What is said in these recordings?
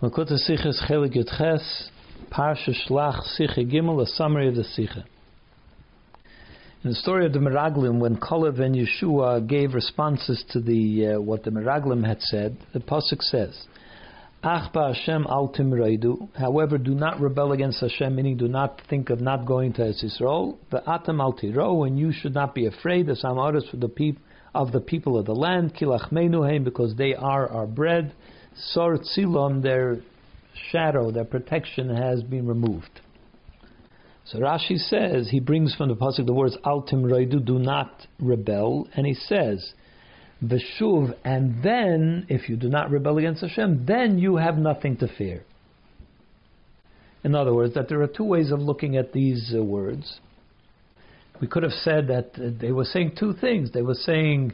Makota Sichas Chelik Yudches, Parsha Shlach Sicha Gimel, a summary of the Sicha. In the story of the Meraglim, when Kalev and Yeshua gave responses to the uh, what the Meraglim had said, the pasuk says, Ach Hashem al timreidu. However, do not rebel against Hashem, meaning do not think of not going to Yisrael. The atam al tiro, and you should not be afraid. The samaras for the people of the people of the land, kilach menuhem, because they are our bread. Sor Tzilom, their shadow, their protection has been removed. So Rashi says, he brings from the Pasuk the words Altim Roidu, do not rebel, and he says, Veshuv, and then, if you do not rebel against Hashem, then you have nothing to fear. In other words, that there are two ways of looking at these uh, words. We could have said that uh, they were saying two things. They were saying,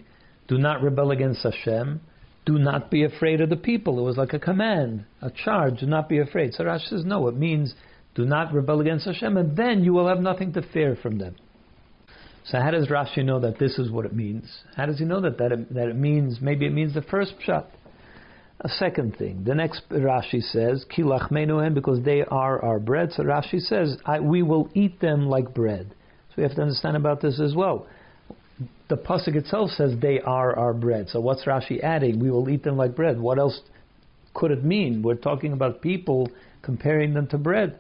do not rebel against Hashem, do not be afraid of the people. It was like a command, a charge, do not be afraid. So Rashi says, no, it means do not rebel against Hashem, and then you will have nothing to fear from them. So how does Rashi know that this is what it means? How does he know that that it, that it means, maybe it means the first pshat? A second thing, the next Rashi says, Kilach menuhem, because they are our bread. So Rashi says, we will eat them like bread. So we have to understand about this as well the pasuk itself says they are our bread. So what's Rashi adding? We will eat them like bread. What else could it mean? We're talking about people comparing them to bread.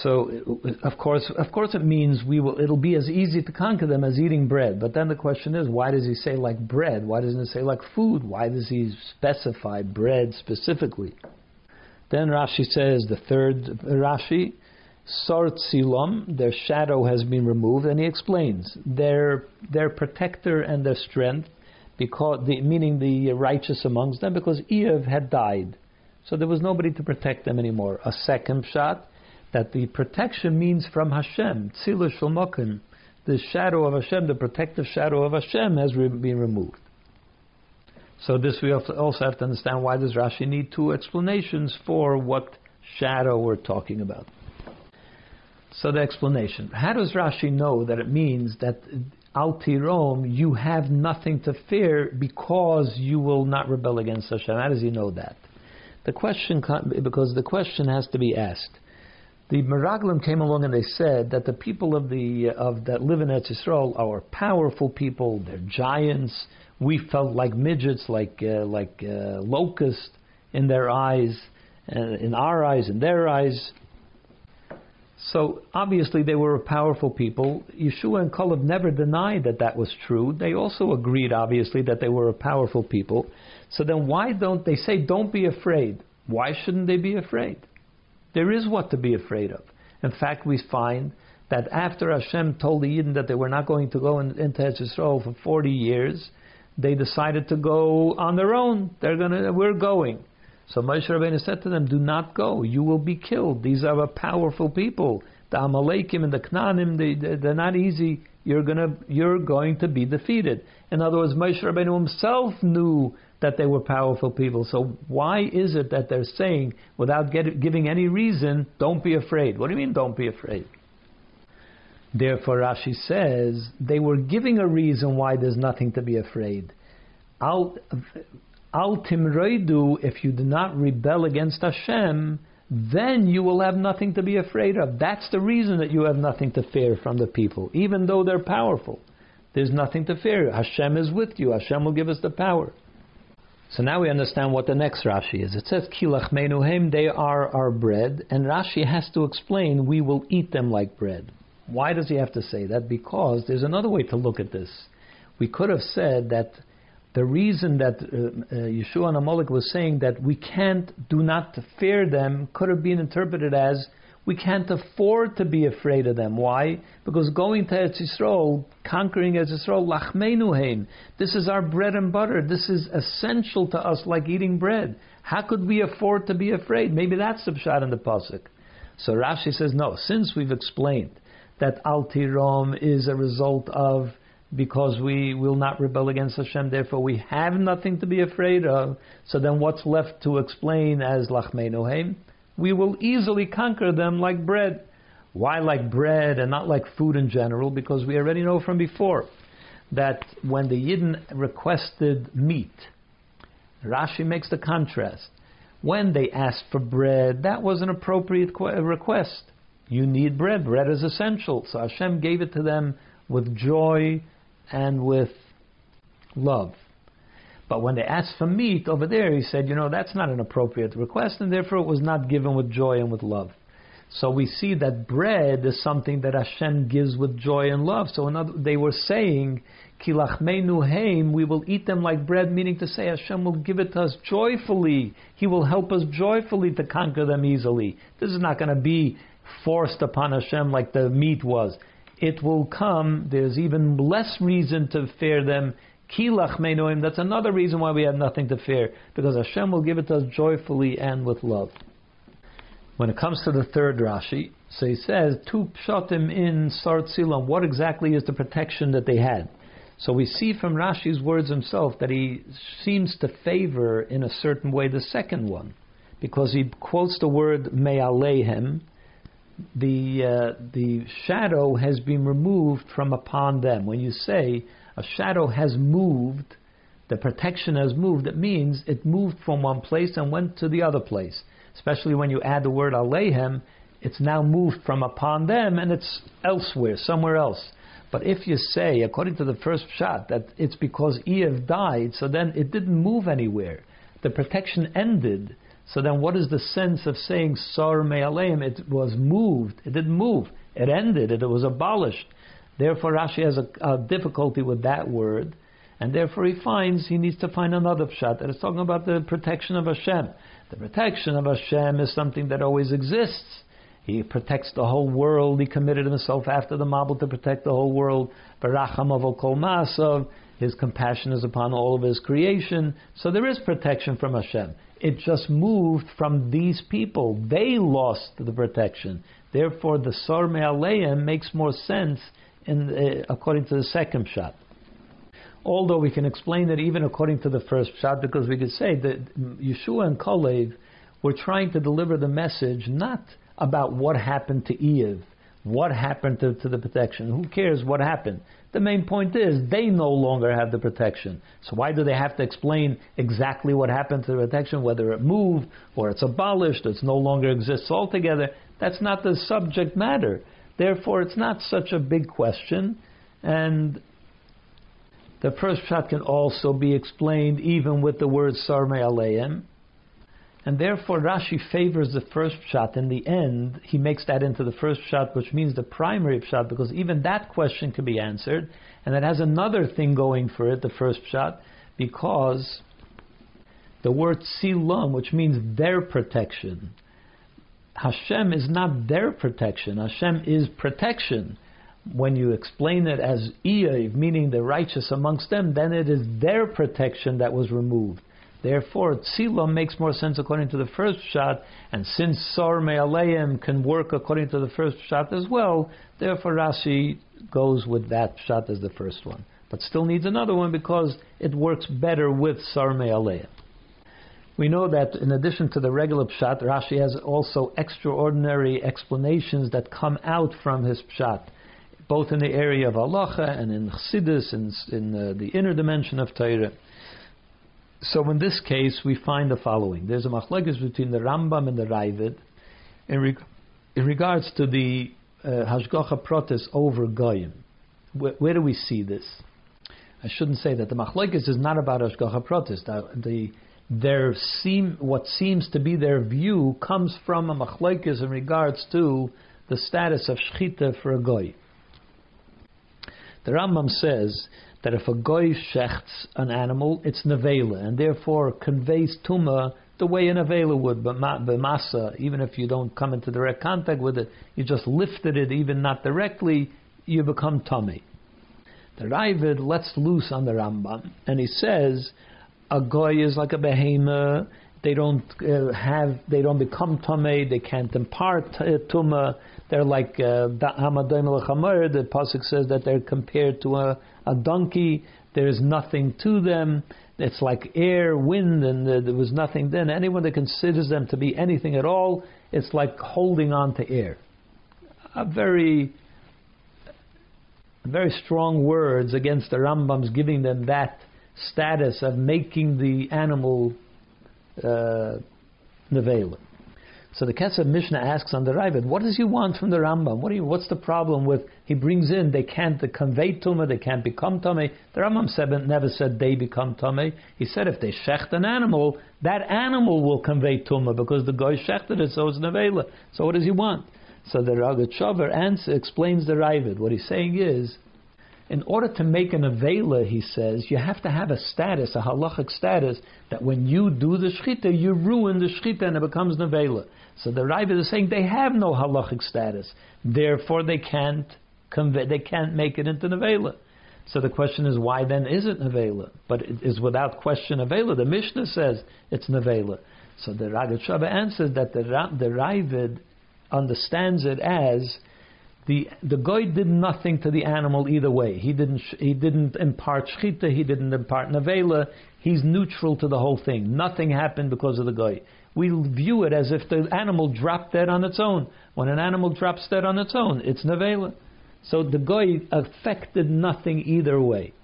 So of course, of course, it means we will. It'll be as easy to conquer them as eating bread. But then the question is, why does he say like bread? Why doesn't he say like food? Why does he specify bread specifically? Then Rashi says the third Rashi Silom, their shadow has been removed, and he explains their their protector and their strength, because the, meaning the righteous amongst them, because Iyov had died, so there was nobody to protect them anymore. A second pshat that the protection means from Hashem, Tzila shel Makom, the shadow of Hashem, the protective shadow of Hashem has re- been removed. So this we also have to understand why does Rashi need two explanations for what shadow we're talking about. So the explanation. How does Rashi know that it means that al tirom you have nothing to fear because you will not rebel against Hashem? How does he know that? The question because the question has to be asked. The Meraglim came along and they said that the people of the of that live in Eretz Yisrael are powerful people. They're giants. We felt like midgets, like uh, like uh, locusts in their eyes, uh, in our eyes, in their eyes. So obviously they were a powerful people. Yeshua and Kalev never denied that that was true. They also agreed, obviously, that they were a powerful people. So then why don't they say, don't be afraid? Why shouldn't they be afraid? There is what to be afraid of. In fact, we find that after Hashem told the Yidden that they were not going to go in, into Israel for 40 years, they decided to go on their own. They're gonna, we're going. So Moshe Rabbeinu said to them, "Do not go. You will be killed. These are a powerful people. The Amalekim and the Knanim, they, they're not easy. You're gonna, you're going to be defeated." In other words, Moshe Rabbeinu himself knew that they were powerful people. So why is it that they're saying, without get, giving any reason, "Don't be afraid"? What do you mean, "Don't be afraid"? Therefore, Rashi says they were giving a reason why there's nothing to be afraid. Al, Al timroidu, if you do not rebel against Hashem, then you will have nothing to be afraid of. That's the reason that you have nothing to fear from the people, even though they're powerful. There's nothing to fear. Hashem is with you. Hashem will give us the power. So now we understand what the next Rashi is. It says, Kilach menuhem, they are our bread. And Rashi has to explain, we will eat them like bread. Why does he have to say that? Because there's another way to look at this. We could have said that the reason that uh, uh, Yeshua Amalek was saying that we can't, do not fear them, could have been interpreted as we can't afford to be afraid of them. Why? Because going to Eretz Yisrael, conquering Eretz Yisrael, lachmenu This is our bread and butter. This is essential to us, like eating bread. How could we afford to be afraid? Maybe that's the pshat in the pasuk. So Rashi says no. Since we've explained that Al Tirom is a result of because we will not rebel against Hashem, therefore we have nothing to be afraid of. So then what's left to explain as Lachmeinohem? We will easily conquer them like bread. Why like bread and not like food in general? Because we already know from before that when the Yidden requested meat, Rashi makes the contrast. When they asked for bread, that was an appropriate uh, request. You need bread. Bread is essential. So Hashem gave it to them with joy and with love. But when they asked for meat over there, he said, you know, that's not an appropriate request, and therefore it was not given with joy and with love. So we see that bread is something that Hashem gives with joy and love. So another, they were saying, Kilachmenu we will eat them like bread, meaning to say Hashem will give it to us joyfully. He will help us joyfully to conquer them easily. This is not going to be forced upon Hashem like the meat was. It will come, there's even less reason to fear them. Kilach that's another reason why we have nothing to fear, because Hashem will give it to us joyfully and with love. When it comes to the third Rashi, so he says, two pshatim in Sar Tzilam, what exactly is the protection that they had? So we see from Rashi's words himself that he seems to favor in a certain way the second one, because he quotes the word me'alehem, the uh, the shadow has been removed from upon them. When you say a shadow has moved, the protection has moved, it means it moved from one place and went to the other place especially when you add the word alehem, it's now moved from upon them and it's elsewhere, somewhere else. But if you say, according to the first pshat, that it's because Iyov died, so then it didn't move anywhere. The protection ended. So then what is the sense of saying Sar Me'aleim? It was moved. It didn't move. It ended. It was abolished. Therefore Rashi has a, a difficulty with that word. And therefore he finds he needs to find another pshat that is talking about the protection of Hashem. The protection of Hashem is something that always exists. He protects the whole world. He committed himself after the Mabul to protect the whole world. Baracham kol masav. His compassion is upon all of his creation. So there is protection from Hashem. It just moved from these people. They lost the protection. Therefore, the Sar Me'aleim makes more sense in, uh, according to the second pshat. Although we can explain it even according to the first pshat, because we could say that Yeshua and Kalev were trying to deliver the message not about what happened to Iyov, what happened to, to the protection. Who cares what happened? The main point is they no longer have the protection. So why do they have to explain exactly what happened to the protection, whether it moved or it's abolished, it's no longer exists altogether? That's not the subject matter. Therefore, it's not such a big question, and the first pshat can also be explained even with the word Sar Me'aleim. And therefore Rashi favors the first pshat. In the end, he makes that into the first pshat, which means the primary pshat, because even that question can be answered. And it has another thing going for it, the first pshat, because the word silam, which means their protection. Hashem is not their protection. Hashem is protection when you explain it as Iyov, meaning the righteous amongst them, then it is their protection that was removed. Therefore, Tzilam makes more sense according to the first pshat, and since Sar Me'aleim can work according to the first pshat as well, therefore Rashi goes with that pshat as the first one. But still needs another one because it works better with Sar Me'aleim. We know that in addition to the regular pshat, Rashi has also extraordinary explanations that come out from his pshat both in the area of halacha and in chassidus, and in uh, the inner dimension of Torah. So in this case, we find the following: There's a machlekes between the Rambam and the Raavad in, in regards to the uh, hashgacha protis over goyim. Where, where, do we see this? I shouldn't say that the machlekes is not about hashgacha protis. The, the their seem what seems to be their view comes from a machlekes in regards to the status of shchita for a goy. The Rambam says that if a goy shechts an animal, it's nevela, and therefore conveys tuma the way a nevela would, but masa, even if you don't come into direct contact with it, you just lifted it, even not directly, you become tamei. The Raavad lets loose on the Rambam, and he says a goy is like a behemoth. They don't uh, have, they don't become tamei. They can't impart uh, tuma. They're like uh, the pasuk says that they're compared to a, a donkey. There's nothing to them. It's like air, wind, and uh, there was nothing then. Anyone that considers them to be anything at all, it's like holding on to air. A very, very strong words against the Rambam's giving them that status of making the animal uh, nevela. So the Kesef Mishnah asks on the Raavad, what does he want from the Rambam? What you, what's the problem with, he brings in, they can't convey tumah, they can't become tumah. The Rambam said, never said they become tumah. He said if they shecht an animal, that animal will convey tumah because the goy shechted it, so it's nevela. So what does he want? So the Rogatchover answer explains the Raavad. What he's saying is, in order to make an Avela, he says, you have to have a status, a halachic status, that when you do the Shechita, you ruin the Shechita and it becomes an. So the Raavad is saying they have no halachic status. Therefore, they can't convey, they can't make it into Nevela. So the question is, why then is it Nevela? But it is without question Nevela. The Mishnah says it's Nevela. So the Rogatchover answers that the, the Raavad understands it as the the goy did nothing to the animal either way. He didn't he didn't impart shchita. He didn't impart nevela. He's neutral to the whole thing. Nothing happened because of the goy. We view it as if the animal dropped dead on its own. When an animal drops dead on its own, it's nevela. So the goy affected nothing either way.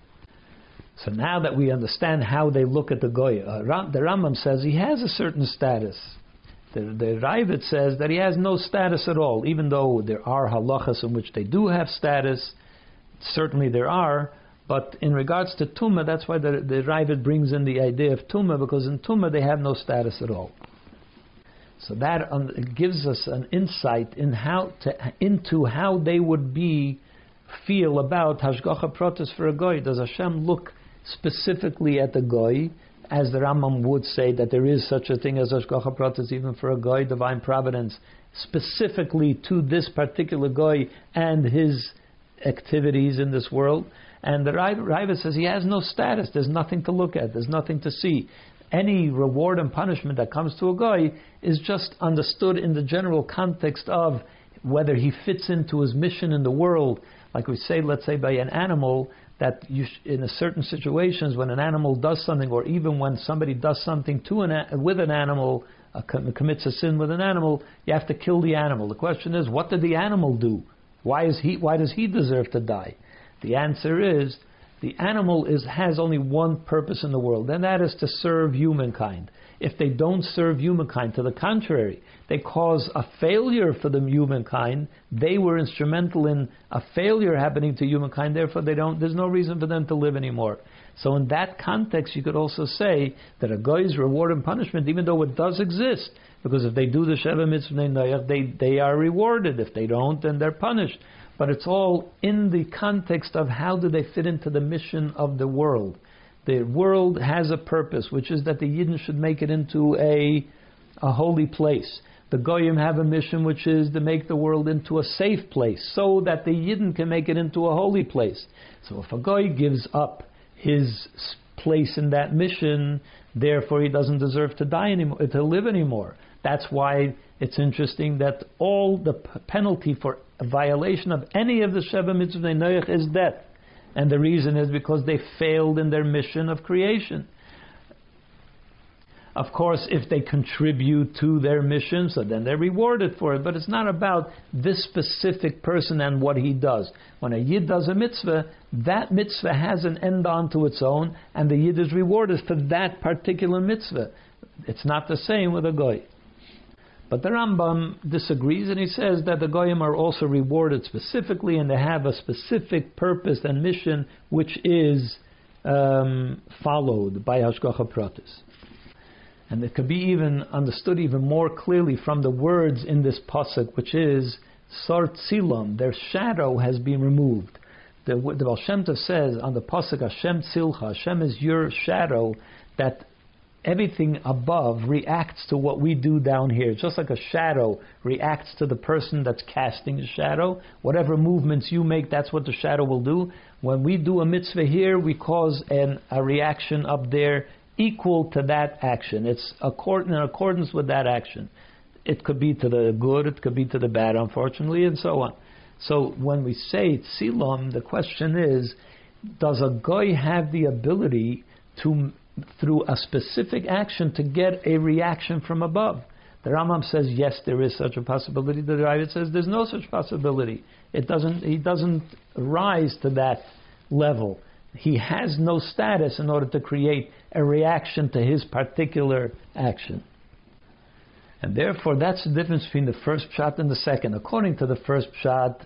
So now that we understand how they look at the goy, uh, the Rambam says he has a certain status. The, the Raavad says that he has no status at all, even though there are halachas in which they do have status. Certainly there are, but in regards to Tumah, that's why the, the Raavad brings in the idea of Tumah, because in Tumah they have no status at all. So that um, gives us an insight in how to, into how they would be feel about Hashgacha Protis for a Goy. Does Hashem look specifically at the Goy as the Rambam would say that there is such a thing as hashgacha Pratis even for a goy, divine providence, specifically to this particular goy and his activities in this world. And the Raavad says he has no status. There's nothing to look at. There's nothing to see. Any reward and punishment that comes to a goy is just understood in the general context of whether he fits into his mission in the world. Like we say, let's say by an animal, that sh- in a certain situations when an animal does something, or even when somebody does something to an a- with an animal, uh, commits a sin with an animal, you have to kill the animal. The question is, what did the animal do? Why is he? Why does he deserve to die? The answer is, the animal is has only one purpose in the world, and that is to serve humankind if they don't serve humankind. To the contrary, they cause a failure for the humankind. They were instrumental in a failure happening to humankind. Therefore, they don't. There's no reason for them to live anymore. So, in that context, you could also say that a goy's reward and punishment, even though it does exist, because if they do the Sheva Mitzvah they they are rewarded. If they don't, then they're punished. But it's all in the context of how do they fit into the mission of the world. The world has a purpose, which is that the Yidden should make it into a, a holy place. The Goyim have a mission, which is to make the world into a safe place, so that the Yidden can make it into a holy place. So if a Goy gives up his place in that mission, therefore he doesn't deserve to die anymore, to live anymore. That's why it's interesting that all the penalty for a violation of any of the Sheva Mitzvah know is death. And the reason is because they failed in their mission of creation. Of course, if they contribute to their mission, so then they're rewarded for it. But it's not about this specific person and what he does. When a yid does a mitzvah, that mitzvah has an end onto its own, and the yid is rewarded for that particular mitzvah. It's not the same with a goy. But the Rambam disagrees and he says that the Goyim are also rewarded specifically and they have a specific purpose and mission which is um, followed by Hashgacha Pratis. And it could be even understood even more clearly from the words in this pasuk, which is Sar Tzilam, their shadow has been removed. The, the Baal Shem Tov says on the pasuk Hashem Tzilcha, Hashem is your shadow that everything above reacts to what we do down here. Just like a shadow reacts to the person that's casting the shadow. Whatever movements you make, that's what the shadow will do. When we do a mitzvah here, we cause an, a reaction up there equal to that action. It's accord, in accordance with that action. It could be to the good, it could be to the bad, unfortunately, and so on. So when we say tzilam, the question is, does a goy have the ability to through a specific action to get a reaction from above. The Rambam says yes, there is such a possibility. The Raavad says there's no such possibility. It doesn't. He doesn't rise to that level. he has no status in order to create a reaction to his particular action. And therefore, that's the difference between the first pshat and the second. According to the first pshat,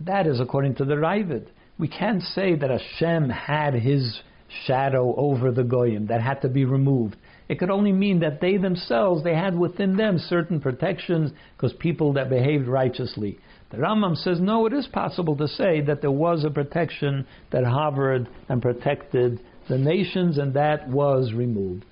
that is according to the Raavad. We can't say that Hashem had his shadow over the Goyim, that had to be removed. It could only mean that they themselves, they had within them certain protections because people that behaved righteously. The Rambam says, no, it is possible to say that there was a protection that hovered and protected the nations, and that was removed.